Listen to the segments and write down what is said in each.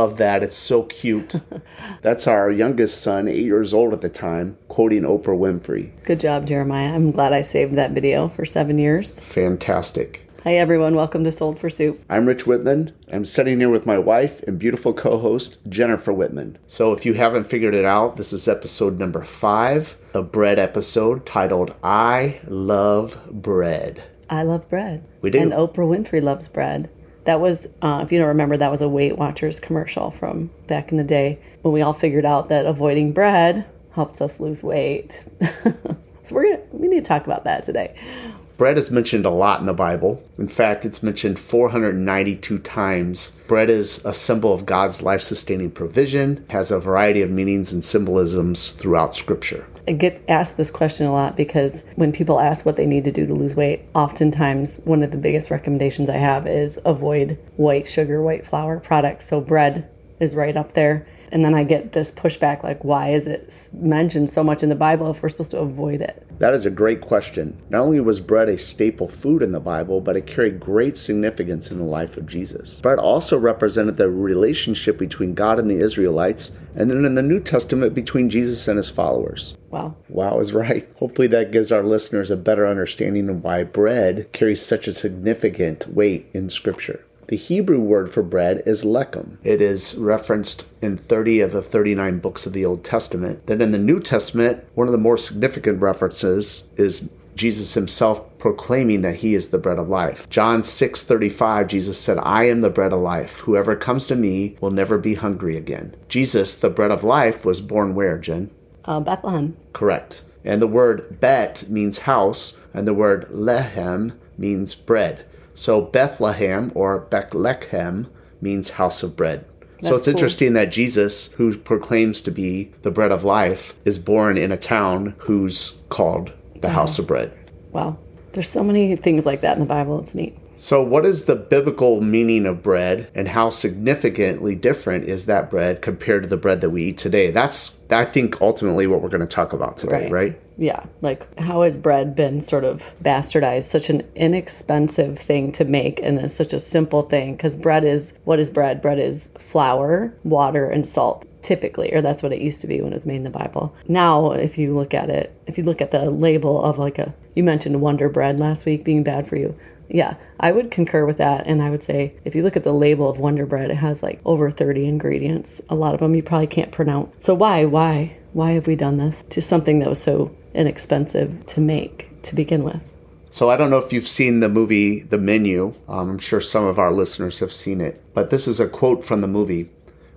Love that. It's so cute. That's our youngest son, eight years old at the time, quoting Oprah Winfrey. Good job, Jeremiah. I'm glad I saved that video for seven years. Fantastic. Hi, everyone. Welcome to Sold for Soup. I'm Rich Whitman. I'm sitting here with my wife and beautiful co host, Jennifer Whitman. So, if you haven't figured it out, this is episode number five, a bread episode titled I Love Bread. I love bread. We do. And Oprah Winfrey loves bread. That was, uh, if you don't remember, that was a Weight Watchers commercial from back in the day when we all figured out that avoiding bread helps us lose weight. so we're gonna we need to talk about that today. Bread is mentioned a lot in the Bible. In fact, it's mentioned 492 times. Bread is a symbol of God's life sustaining provision, has a variety of meanings and symbolisms throughout Scripture. I get asked this question a lot because when people ask what they need to do to lose weight, oftentimes one of the biggest recommendations I have is avoid white sugar, white flour products. So bread is right up there. And then I get this pushback like, why is it mentioned so much in the Bible if we're supposed to avoid it? That is a great question. Not only was bread a staple food in the Bible, but it carried great significance in the life of Jesus. Bread also represented the relationship between God and the Israelites, and then in the New Testament between Jesus and his followers. Wow. Wow is right. Hopefully, that gives our listeners a better understanding of why bread carries such a significant weight in Scripture. The Hebrew word for bread is lechem. It is referenced in 30 of the 39 books of the Old Testament. Then in the New Testament, one of the more significant references is Jesus himself proclaiming that he is the bread of life. John 6:35 Jesus said, "I am the bread of life. Whoever comes to me will never be hungry again." Jesus, the bread of life, was born where, Jen? uh, Bethlehem. Correct. And the word bet means house, and the word lehem means bread. So Bethlehem or Bethlehem means house of bread. so it's cool. interesting that Jesus, who proclaims to be the bread of life, is born in a town who's called the house of bread. Wow. There's so many things like that in the Bible. It's neat. So, what is the biblical meaning of bread, and how significantly different is that bread compared to the bread that we eat today? That's, I think, ultimately what we're going to talk about today, right? Yeah. Like, how has bread been sort of bastardized? Such an inexpensive thing to make, and it's such a simple thing because bread is what is bread? Bread is flour, water, and salt. Typically, or that's what it used to be when it was made in the Bible. Now, if you look at it, if you look at the label of like a, you mentioned Wonder Bread last week being bad for you. Yeah, I would concur with that. And I would say if you look at the label of Wonder Bread, it has like over 30 ingredients. A lot of them you probably can't pronounce. So, why, why, why have we done this to something that was so inexpensive to make to begin with? So I don't know if you've seen the movie The Menu. Um, I'm sure some of our listeners have seen it. But this is a quote from the movie.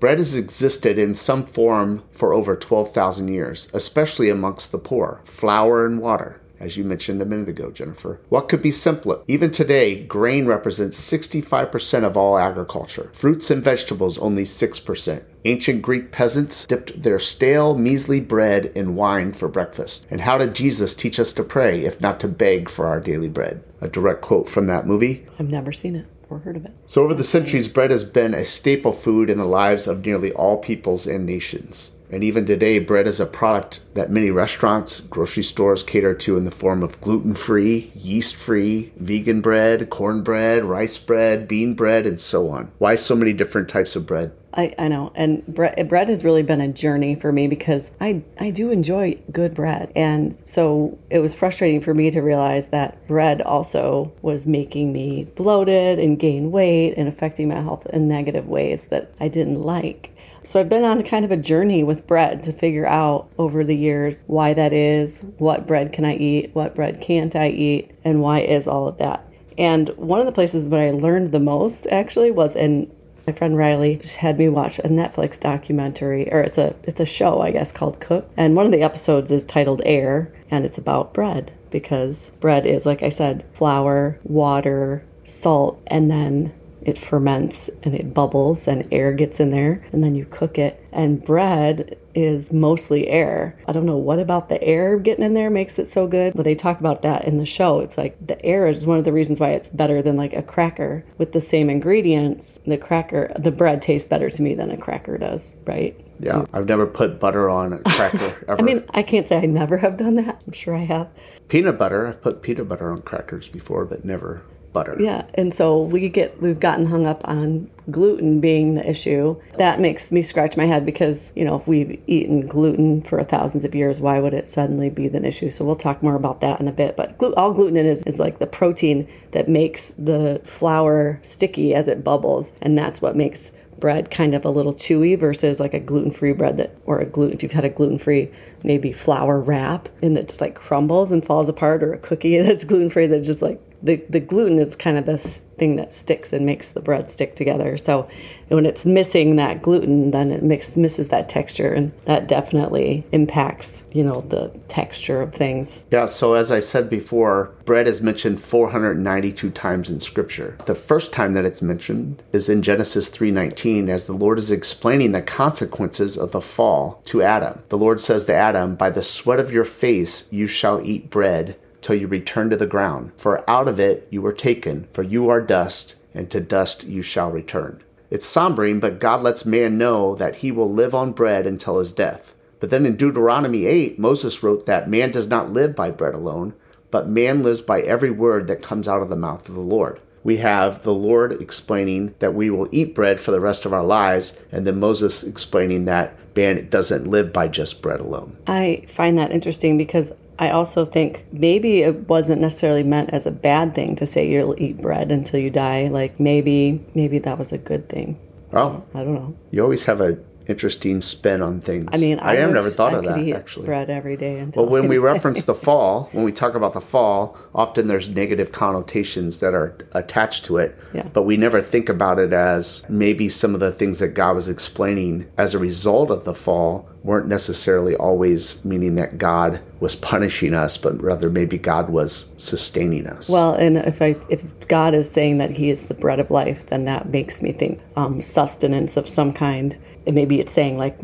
Bread has existed in some form for over 12,000 years, especially amongst the poor. Flour and water, as you mentioned a minute ago, Jennifer. What could be simpler? Even today, grain represents 65% of all agriculture. Fruits and vegetables, only 6%. Ancient Greek peasants dipped their stale, measly bread in wine for breakfast. And how did Jesus teach us to pray, if not to beg for our daily bread? A direct quote from that movie. I've never seen it or heard of it. So, over the centuries, bread has been a staple food in the lives of nearly all peoples and nations. And even today, bread is a product that many restaurants, grocery stores cater to in the form of gluten free, yeast free, vegan bread, corn bread, rice bread, bean bread, and so on. Why so many different types of bread? I, I know. And bread, bread has really been a journey for me because I, I do enjoy good bread. And so it was frustrating for me to realize that bread also was making me bloated and gain weight and affecting my health in negative ways that I didn't like. So I've been on kind of a journey with bread to figure out over the years why that is, what bread can I eat, what bread can't I eat, and why is all of that. And one of the places where I learned the most actually was in my friend Riley had me watch a Netflix documentary, or it's a it's a show, I guess, called Cook. And one of the episodes is titled Air, and it's about bread because bread is, like I said, flour, water, salt, and then it ferments and it bubbles and air gets in there and then you cook it. And bread is mostly air. I don't know what about the air getting in there makes it so good, but they talk about that in the show. It's like the air is one of the reasons why it's better than like a cracker with the same ingredients. The cracker, the bread tastes better to me than a cracker does, right? Yeah, I've never put butter on a cracker ever. I mean, I can't say I never have done that. I'm sure I have. peanut butter. I've put peanut butter on crackers before, but never butter. Yeah, and so we get we've gotten hung up on gluten being the issue. That makes me scratch my head because you know if we've eaten gluten for thousands of years, why would it suddenly be the issue? So we'll talk more about that in a bit. But glu- all gluten is is like the protein that makes the flour sticky as it bubbles, and that's what makes bread kind of a little chewy versus like a gluten-free bread that or a gluten if you've had a gluten-free maybe flour wrap and that just like crumbles and falls apart or a cookie that's gluten-free that just like the, the gluten is kind of the thing that sticks and makes the bread stick together. So when it's missing that gluten, then it mix, misses that texture, and that definitely impacts, you know, the texture of things. Yeah, so as I said before, bread is mentioned 492 times in scripture. The first time that it's mentioned is in Genesis 3:19 as the Lord is explaining the consequences of the fall to Adam. The Lord says to Adam, "By the sweat of your face you shall eat bread till you return to the ground, for out of it you were taken, for you are dust, and to dust you shall return." It's sombering, but God lets man know that he will live on bread until his death. But then in Deuteronomy 8, Moses wrote that man does not live by bread alone, but man lives by every word that comes out of the mouth of the Lord. We have the Lord explaining that we will eat bread for the rest of our lives, and then Moses explaining that man doesn't live by just bread alone. I find that interesting because I also think maybe it wasn't necessarily meant as a bad thing to say you'll eat bread until you die. Like maybe maybe that was a good thing. Oh, I don't know. you always have a interesting spin on things. I mean, I, have never thought I of that eat actually. bread every day until Well, when we reference the fall, when we talk about the fall, often there's negative connotations that are attached to it. Yeah. But we never think about it as maybe some of the things that God was explaining as a result of the fall weren't necessarily always meaning that God was punishing us, but rather maybe God was sustaining us. Well, and if I if God is saying that He is the bread of life, then that makes me think um, sustenance of some kind. Maybe it's saying like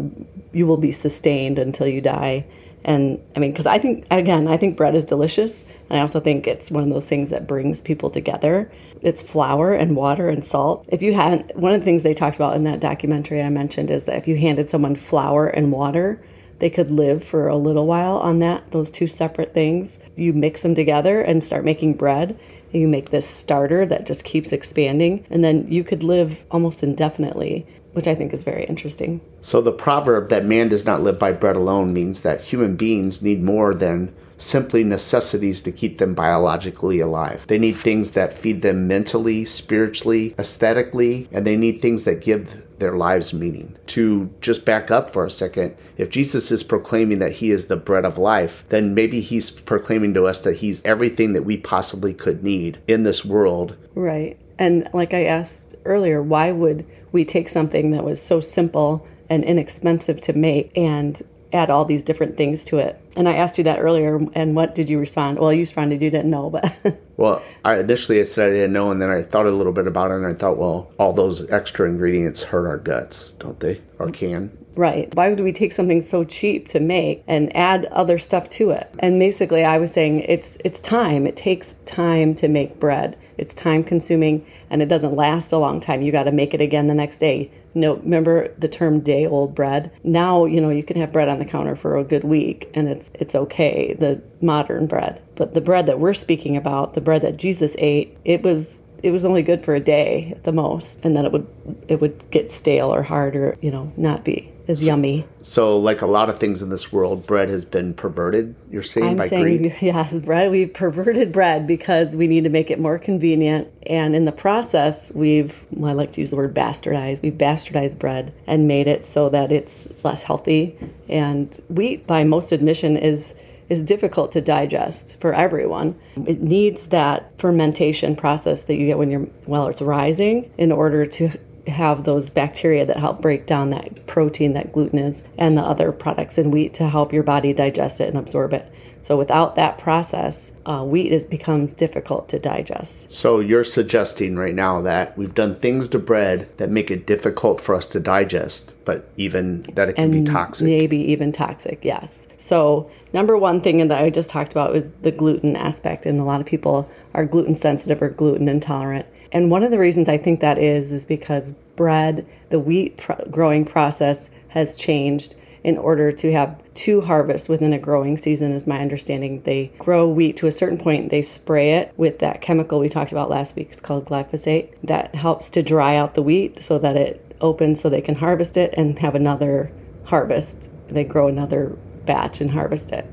you will be sustained until you die. And I mean, because I think again, I think bread is delicious, and I also think it's one of those things that brings people together. It's flour and water and salt. If you hadn't, one of the things they talked about in that documentary I mentioned is that if you handed someone flour and water, they could live for a little while on that those two separate things you mix them together and start making bread you make this starter that just keeps expanding and then you could live almost indefinitely which i think is very interesting So the proverb that man does not live by bread alone means that human beings need more than simply necessities to keep them biologically alive. They need things that feed them mentally, spiritually, aesthetically, and they need things that give their lives meaning. To just back up for a second, if Jesus is proclaiming that he is the bread of life, then maybe he's proclaiming to us that he's everything that we possibly could need in this world right and like i asked earlier why would we take something that was so simple and inexpensive to make and add all these different things to it and i asked you that earlier and what did you respond well you responded you didn't know but Well, I initially I said I didn't know, and then I thought a little bit about it, and I thought, well, all those extra ingredients hurt our guts, don't they? Or can? Right. Why would we take something so cheap to make and add other stuff to it? And basically I was saying it's it's time. It takes time to make bread. It's time consuming and it doesn't last a long time. You got to make it again the next day. No, remember the term day old bread? Now, you know, you can have bread on the counter for a good week and it's it's okay, the modern bread. But the bread that we're speaking about, the bread that Jesus ate, it was it was only good for a day at the most and then it would it would get stale or hard or you know not be as yummy So, like a lot of things in this world, bread has been perverted. You're saying i'm by saying greed. yes bread we've perverted bread because we need to make it more convenient and in the process we've well, i like to use the word bastardized we've bastardized bread and made it so that it's less healthy and wheat by most admission is is difficult to digest for everyone. It needs that fermentation process that you get when you're, well, it's rising in order to have those bacteria that help break down that protein that gluten is and the other products in wheat to help your body digest it and absorb it. So without that process, uh, wheat is becomes difficult to digest. So you're suggesting right now that we've done things to bread that make it difficult for us to digest, but even that it can be toxic. Maybe even toxic, yes. So, number one thing that I just talked about was the gluten aspect, and a lot of people are gluten sensitive or gluten intolerant. And one of the reasons I think that is, is because bread, the wheat growing process has changed in order to have two harvests within a growing season, is my understanding. They grow wheat to a certain point, they spray it with that chemical we talked about last week. It's called glyphosate. That helps to dry out the wheat so that it opens so they can harvest it and have another harvest. They grow another batch and harvest it.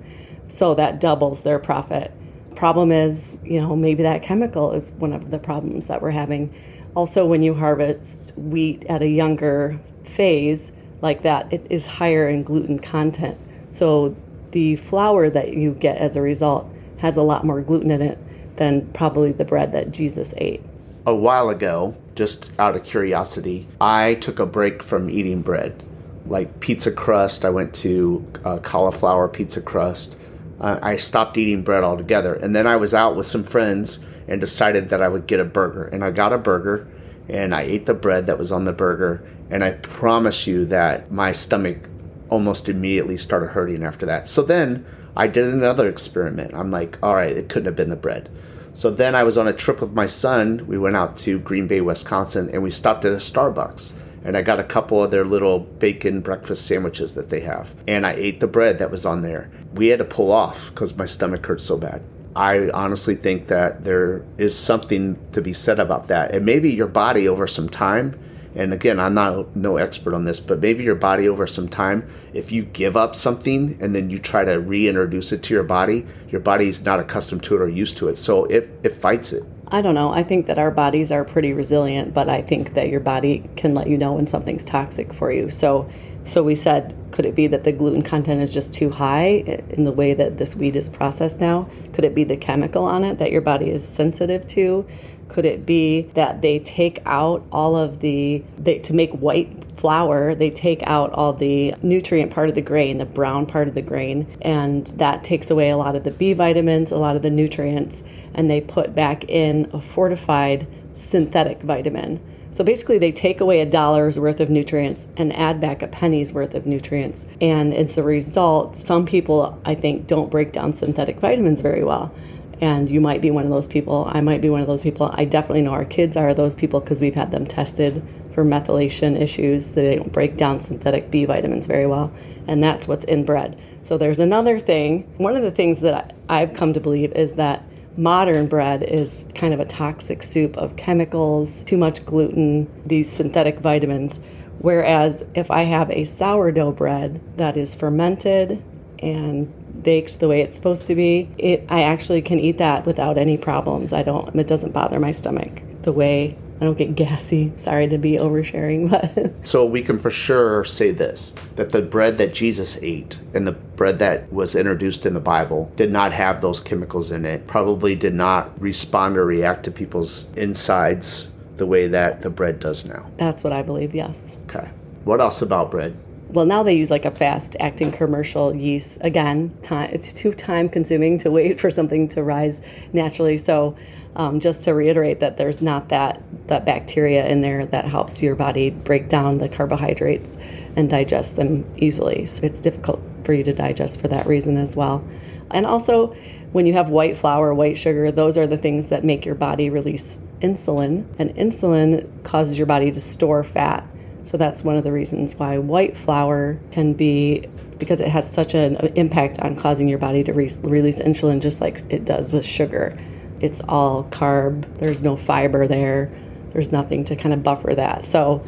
So that doubles their profit. Problem is, you know, maybe that chemical is one of the problems that we're having. Also, when you harvest wheat at a younger phase, like that, it is higher in gluten content. So the flour that you get as a result has a lot more gluten in it than probably the bread that Jesus ate. A while ago, just out of curiosity, I took a break from eating bread. Like pizza crust, I went to uh, cauliflower pizza crust. I stopped eating bread altogether. And then I was out with some friends and decided that I would get a burger. And I got a burger and I ate the bread that was on the burger. And I promise you that my stomach almost immediately started hurting after that. So then I did another experiment. I'm like, all right, it couldn't have been the bread. So then I was on a trip with my son. We went out to Green Bay, Wisconsin, and we stopped at a Starbucks. And I got a couple of their little bacon breakfast sandwiches that they have. And I ate the bread that was on there. We had to pull off because my stomach hurt so bad. I honestly think that there is something to be said about that. And maybe your body over some time, and again, I'm not no expert on this, but maybe your body over some time, if you give up something and then you try to reintroduce it to your body, your body's not accustomed to it or used to it. So it, it fights it. I don't know. I think that our bodies are pretty resilient, but I think that your body can let you know when something's toxic for you. So so we said, could it be that the gluten content is just too high in the way that this wheat is processed now? Could it be the chemical on it that your body is sensitive to? Could it be that they take out all of the they, to make white flour, they take out all the nutrient part of the grain, the brown part of the grain, and that takes away a lot of the B vitamins, a lot of the nutrients, and they put back in a fortified synthetic vitamin. So basically, they take away a dollar's worth of nutrients and add back a penny's worth of nutrients. And as a result, some people, I think, don't break down synthetic vitamins very well. And you might be one of those people. I might be one of those people. I definitely know our kids are those people because we've had them tested for methylation issues. They don't break down synthetic B vitamins very well. And that's what's in bread. So there's another thing. One of the things that I've come to believe is that modern bread is kind of a toxic soup of chemicals, too much gluten, these synthetic vitamins. Whereas if I have a sourdough bread that is fermented and baked the way it's supposed to be, it I actually can eat that without any problems. I don't it doesn't bother my stomach the way I don't get gassy. Sorry to be oversharing, but So we can for sure say this that the bread that Jesus ate and the bread that was introduced in the Bible did not have those chemicals in it, probably did not respond or react to people's insides the way that the bread does now. that's what I believe, yes. Okay. What else about bread? Well now they use like a fast acting commercial yeast again. Time it's too time consuming to wait for something to rise naturally. So um, just to reiterate that there's not that that bacteria in there that helps your body break down the carbohydrates and digest them easily. So it's difficult for you to digest for that reason as well. And also when you have white flour white sugar those are the things that make your body release insulin. And insulin causes your body to store fat so that's one of the reasons why white flour can be because it has such an impact on causing your body to re- release insulin just like it does with sugar. It's all carb. There's no fiber there. There's nothing to kind of buffer that. So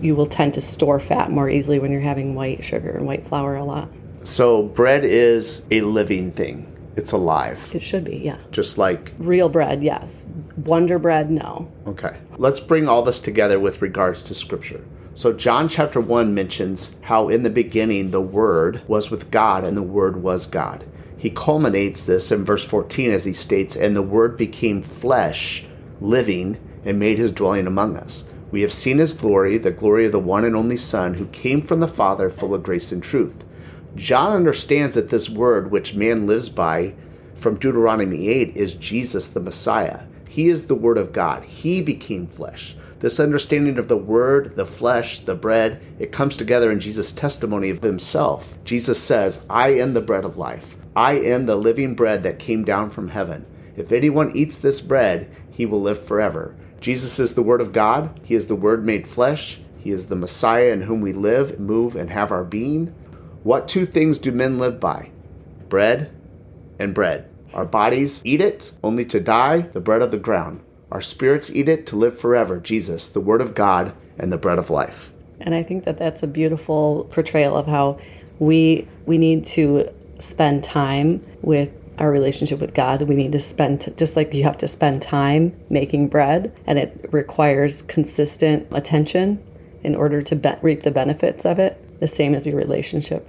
you will tend to store fat more easily when you're having white sugar and white flour a lot. So bread is a living thing. It's alive. It should be, yeah. Just like Real bread, yes. Wonder bread, no. Okay. Let's bring all this together with regards to scripture. So, John chapter 1 mentions how in the beginning the Word was with God and the Word was God. He culminates this in verse 14 as he states, And the Word became flesh, living, and made his dwelling among us. We have seen his glory, the glory of the one and only Son, who came from the Father, full of grace and truth. John understands that this word, which man lives by from Deuteronomy 8, is Jesus the Messiah. He is the Word of God. He became flesh. This understanding of the Word, the flesh, the bread, it comes together in Jesus' testimony of himself. Jesus says, I am the bread of life. I am the living bread that came down from heaven. If anyone eats this bread, he will live forever. Jesus is the Word of God. He is the Word made flesh. He is the Messiah in whom we live, move, and have our being. What two things do men live by? Bread and bread. Our bodies eat it only to die, the bread of the ground. Our spirits eat it to live forever, Jesus, the Word of God and the bread of life. And I think that that's a beautiful portrayal of how we we need to spend time with our relationship with God. We need to spend just like you have to spend time making bread, and it requires consistent attention in order to be- reap the benefits of it. The same as your relationship.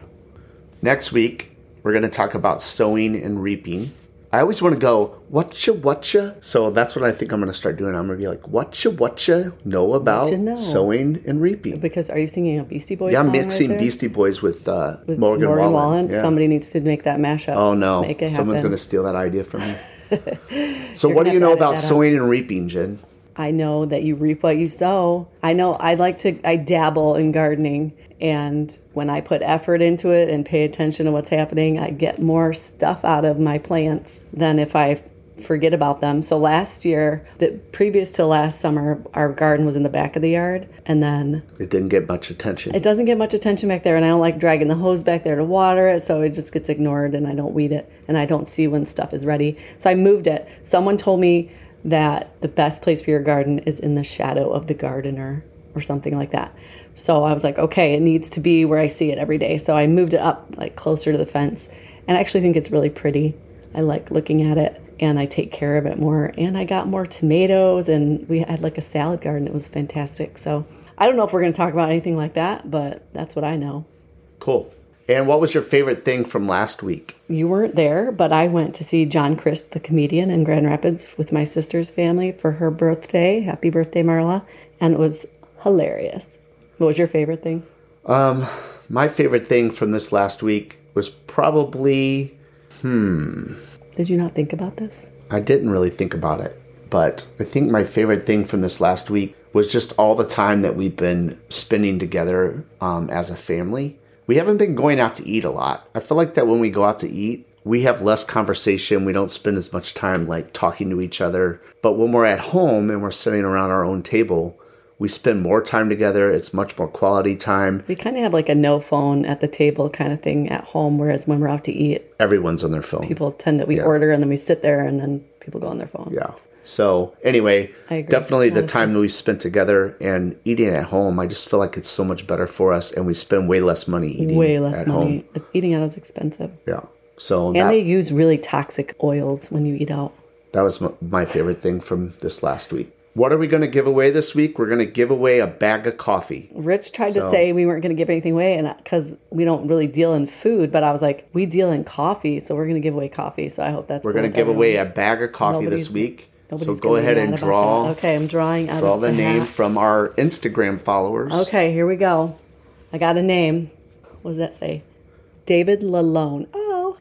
Next week, we're going to talk about sowing and reaping. I always want to go, whatcha, whatcha? So that's what I think I'm going to start doing. I'm going to be like, whatcha, whatcha know about Whatcha know? sowing and reaping? Because are you singing a Beastie Boys? Yeah, I'm song right mixing? Beastie Boys with, uh, With Morgan, Wallen. Yeah. Somebody needs to make that mashup. Oh no, make it someone's going to steal that idea from me. so, You're what do you know about sowing and reaping, Jen? I know that you reap what you sow. I know I like to, I dabble in gardening. And when I put effort into it and pay attention to what's happening, I get more stuff out of my plants than if I forget about them. So last year, the previous to last summer, our garden was in the back of the yard. And then It didn't get much attention. it doesn't get much attention back there. And I don't like dragging the hose back there to water it. So it just gets ignored and I don't weed it. And I don't see when stuff is ready. So I moved it. Someone told me that the best place for your garden is in the shadow of the gardener or something like that. So I was like, okay, it needs to be where I see it every day. So I moved it up like closer to the fence. And I actually think it's really pretty. I like looking at it and I take care of it more. And I got more tomatoes and we had like a salad garden. It was fantastic. So I don't know if we're going to talk about anything like that, but that's what I know. Cool. And what was your favorite thing from last week? You weren't there, but I went to see John Crist, the comedian, in Grand Rapids with my sister's family for her birthday. Happy birthday, Marla. And it was hilarious. What was your favorite thing? Um, my favorite thing from this last week was probably hmm. Did you not think about this? I didn't really think about it, but I think my favorite thing from this last week was just all the time that we've been spending together um, as a family. We haven't been going out to eat a lot. I feel like that when we go out to eat, we have less conversation. We don't spend as much time like talking to each other. But when we're at home and we're sitting around our own table, we spend more time together. It's much more quality time. We kind of have like a no phone at the table kind of thing at home, whereas when we're out to eat, Everyone's on their phone. people tend to, we order and then we sit there and then people go on their phone. Yeah. So anyway, definitely the time that we spent together and eating at home, I just feel like it's so much better for us, and we spend way less money eating Way less at money. home. It's, eating out is expensive. Yeah. So And that, they use really toxic oils when you eat out. that was my favorite thing from this last week. What are we going to give away this week? We're going to give away a bag of coffee. Rich tried So- to say we weren't going to give anything away, and because we don't really deal in food, but I was like, we deal in coffee, so we're going to give away coffee. So I hope that's. We're cool going to give away a bag of coffee Nobody's- this week. So go ahead and draw that. Okay, I'm drawing out draw of the name hat. from our Instagram followers. Okay, here we go. I got a name. What does that say? David Lalone.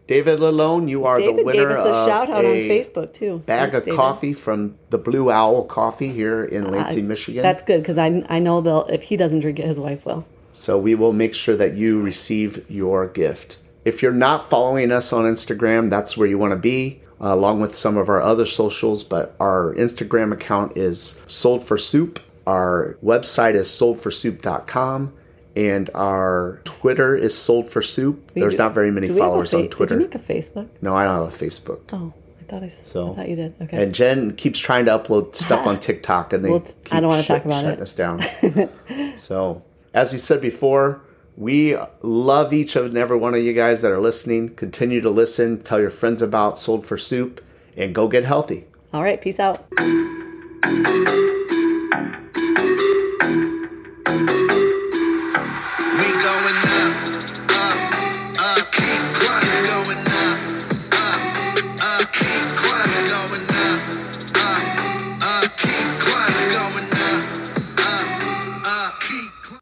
David Lalone, you are the David winner gave us a of shout out on a Facebook too. bag Thanks, of David. coffee from the Blue Owl Coffee here in Lansing, Michigan. That's good because I I know they'll if he doesn't drink it, his wife will. So we will make sure that you receive your gift. If you're not following us on Instagram, that's where you want to be, uh, along with some of our other socials. But our Instagram account is Sold for Soup. Our website is soldforsoup.com. And our Twitter is Sold for Soup. There's do- not very many Do we have a followers fa- on Twitter. Did you make a Facebook? no, I don't have a Facebook. Oh, I thought I, So- I thought you did. Okay. And Jen keeps trying to upload stuff on TikTok, and they Well, keep I don't wanna shut- talk about shutting it. us down. so, as we said before, we love each and every one of you guys that are listening. Continue to listen. Tell your friends about Sold for Soup, and go get healthy. All right. Peace out.